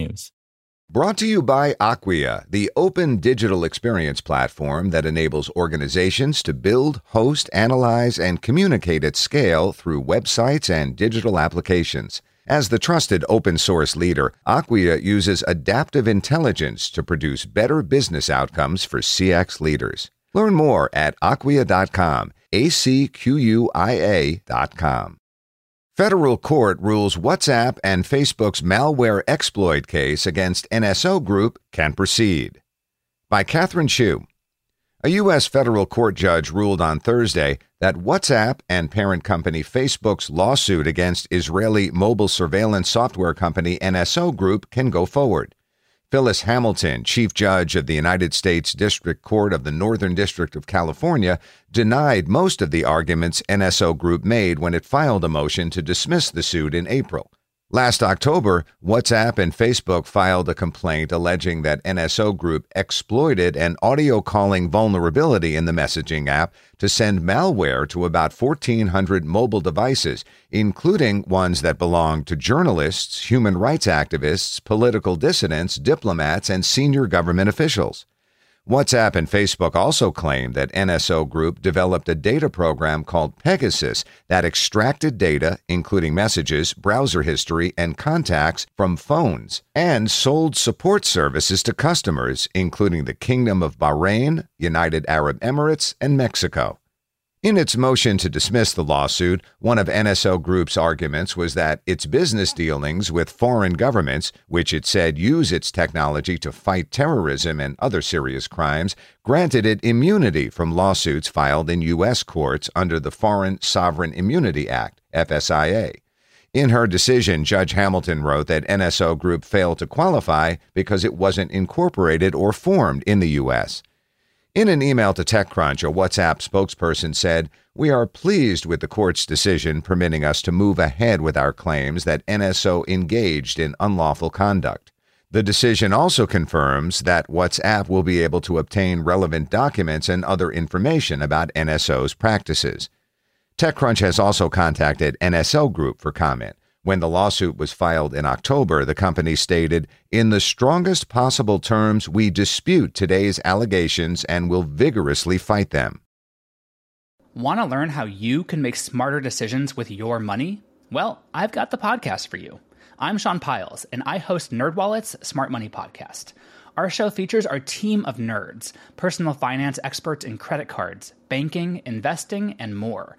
technews. Brought to you by Acquia, the open digital experience platform that enables organizations to build, host, analyze, and communicate at scale through websites and digital applications. As the trusted open source leader, Acquia uses adaptive intelligence to produce better business outcomes for CX leaders. Learn more at acquia.com, A C Q U I A.com. Federal court rules WhatsApp and Facebook's malware exploit case against NSO Group can proceed. By Catherine Shu. A U.S. federal court judge ruled on Thursday that WhatsApp and parent company Facebook's lawsuit against Israeli mobile surveillance software company NSO Group can go forward. Phyllis Hamilton, Chief Judge of the United States District Court of the Northern District of California, denied most of the arguments NSO Group made when it filed a motion to dismiss the suit in April. Last October, WhatsApp and Facebook filed a complaint alleging that NSO Group exploited an audio calling vulnerability in the messaging app to send malware to about 1,400 mobile devices, including ones that belong to journalists, human rights activists, political dissidents, diplomats, and senior government officials. WhatsApp and Facebook also claim that NSO Group developed a data program called Pegasus that extracted data, including messages, browser history, and contacts from phones, and sold support services to customers, including the Kingdom of Bahrain, United Arab Emirates, and Mexico. In its motion to dismiss the lawsuit, one of NSO Group's arguments was that its business dealings with foreign governments, which it said use its technology to fight terrorism and other serious crimes, granted it immunity from lawsuits filed in U.S. courts under the Foreign Sovereign Immunity Act, FSIA. In her decision, Judge Hamilton wrote that NSO Group failed to qualify because it wasn't incorporated or formed in the U.S. In an email to TechCrunch, a WhatsApp spokesperson said, We are pleased with the court's decision permitting us to move ahead with our claims that NSO engaged in unlawful conduct. The decision also confirms that WhatsApp will be able to obtain relevant documents and other information about NSO's practices. TechCrunch has also contacted NSO Group for comment. When the lawsuit was filed in October, the company stated, In the strongest possible terms, we dispute today's allegations and will vigorously fight them. Want to learn how you can make smarter decisions with your money? Well, I've got the podcast for you. I'm Sean Pyles, and I host NerdWallet's Smart Money Podcast. Our show features our team of nerds, personal finance experts in credit cards, banking, investing, and more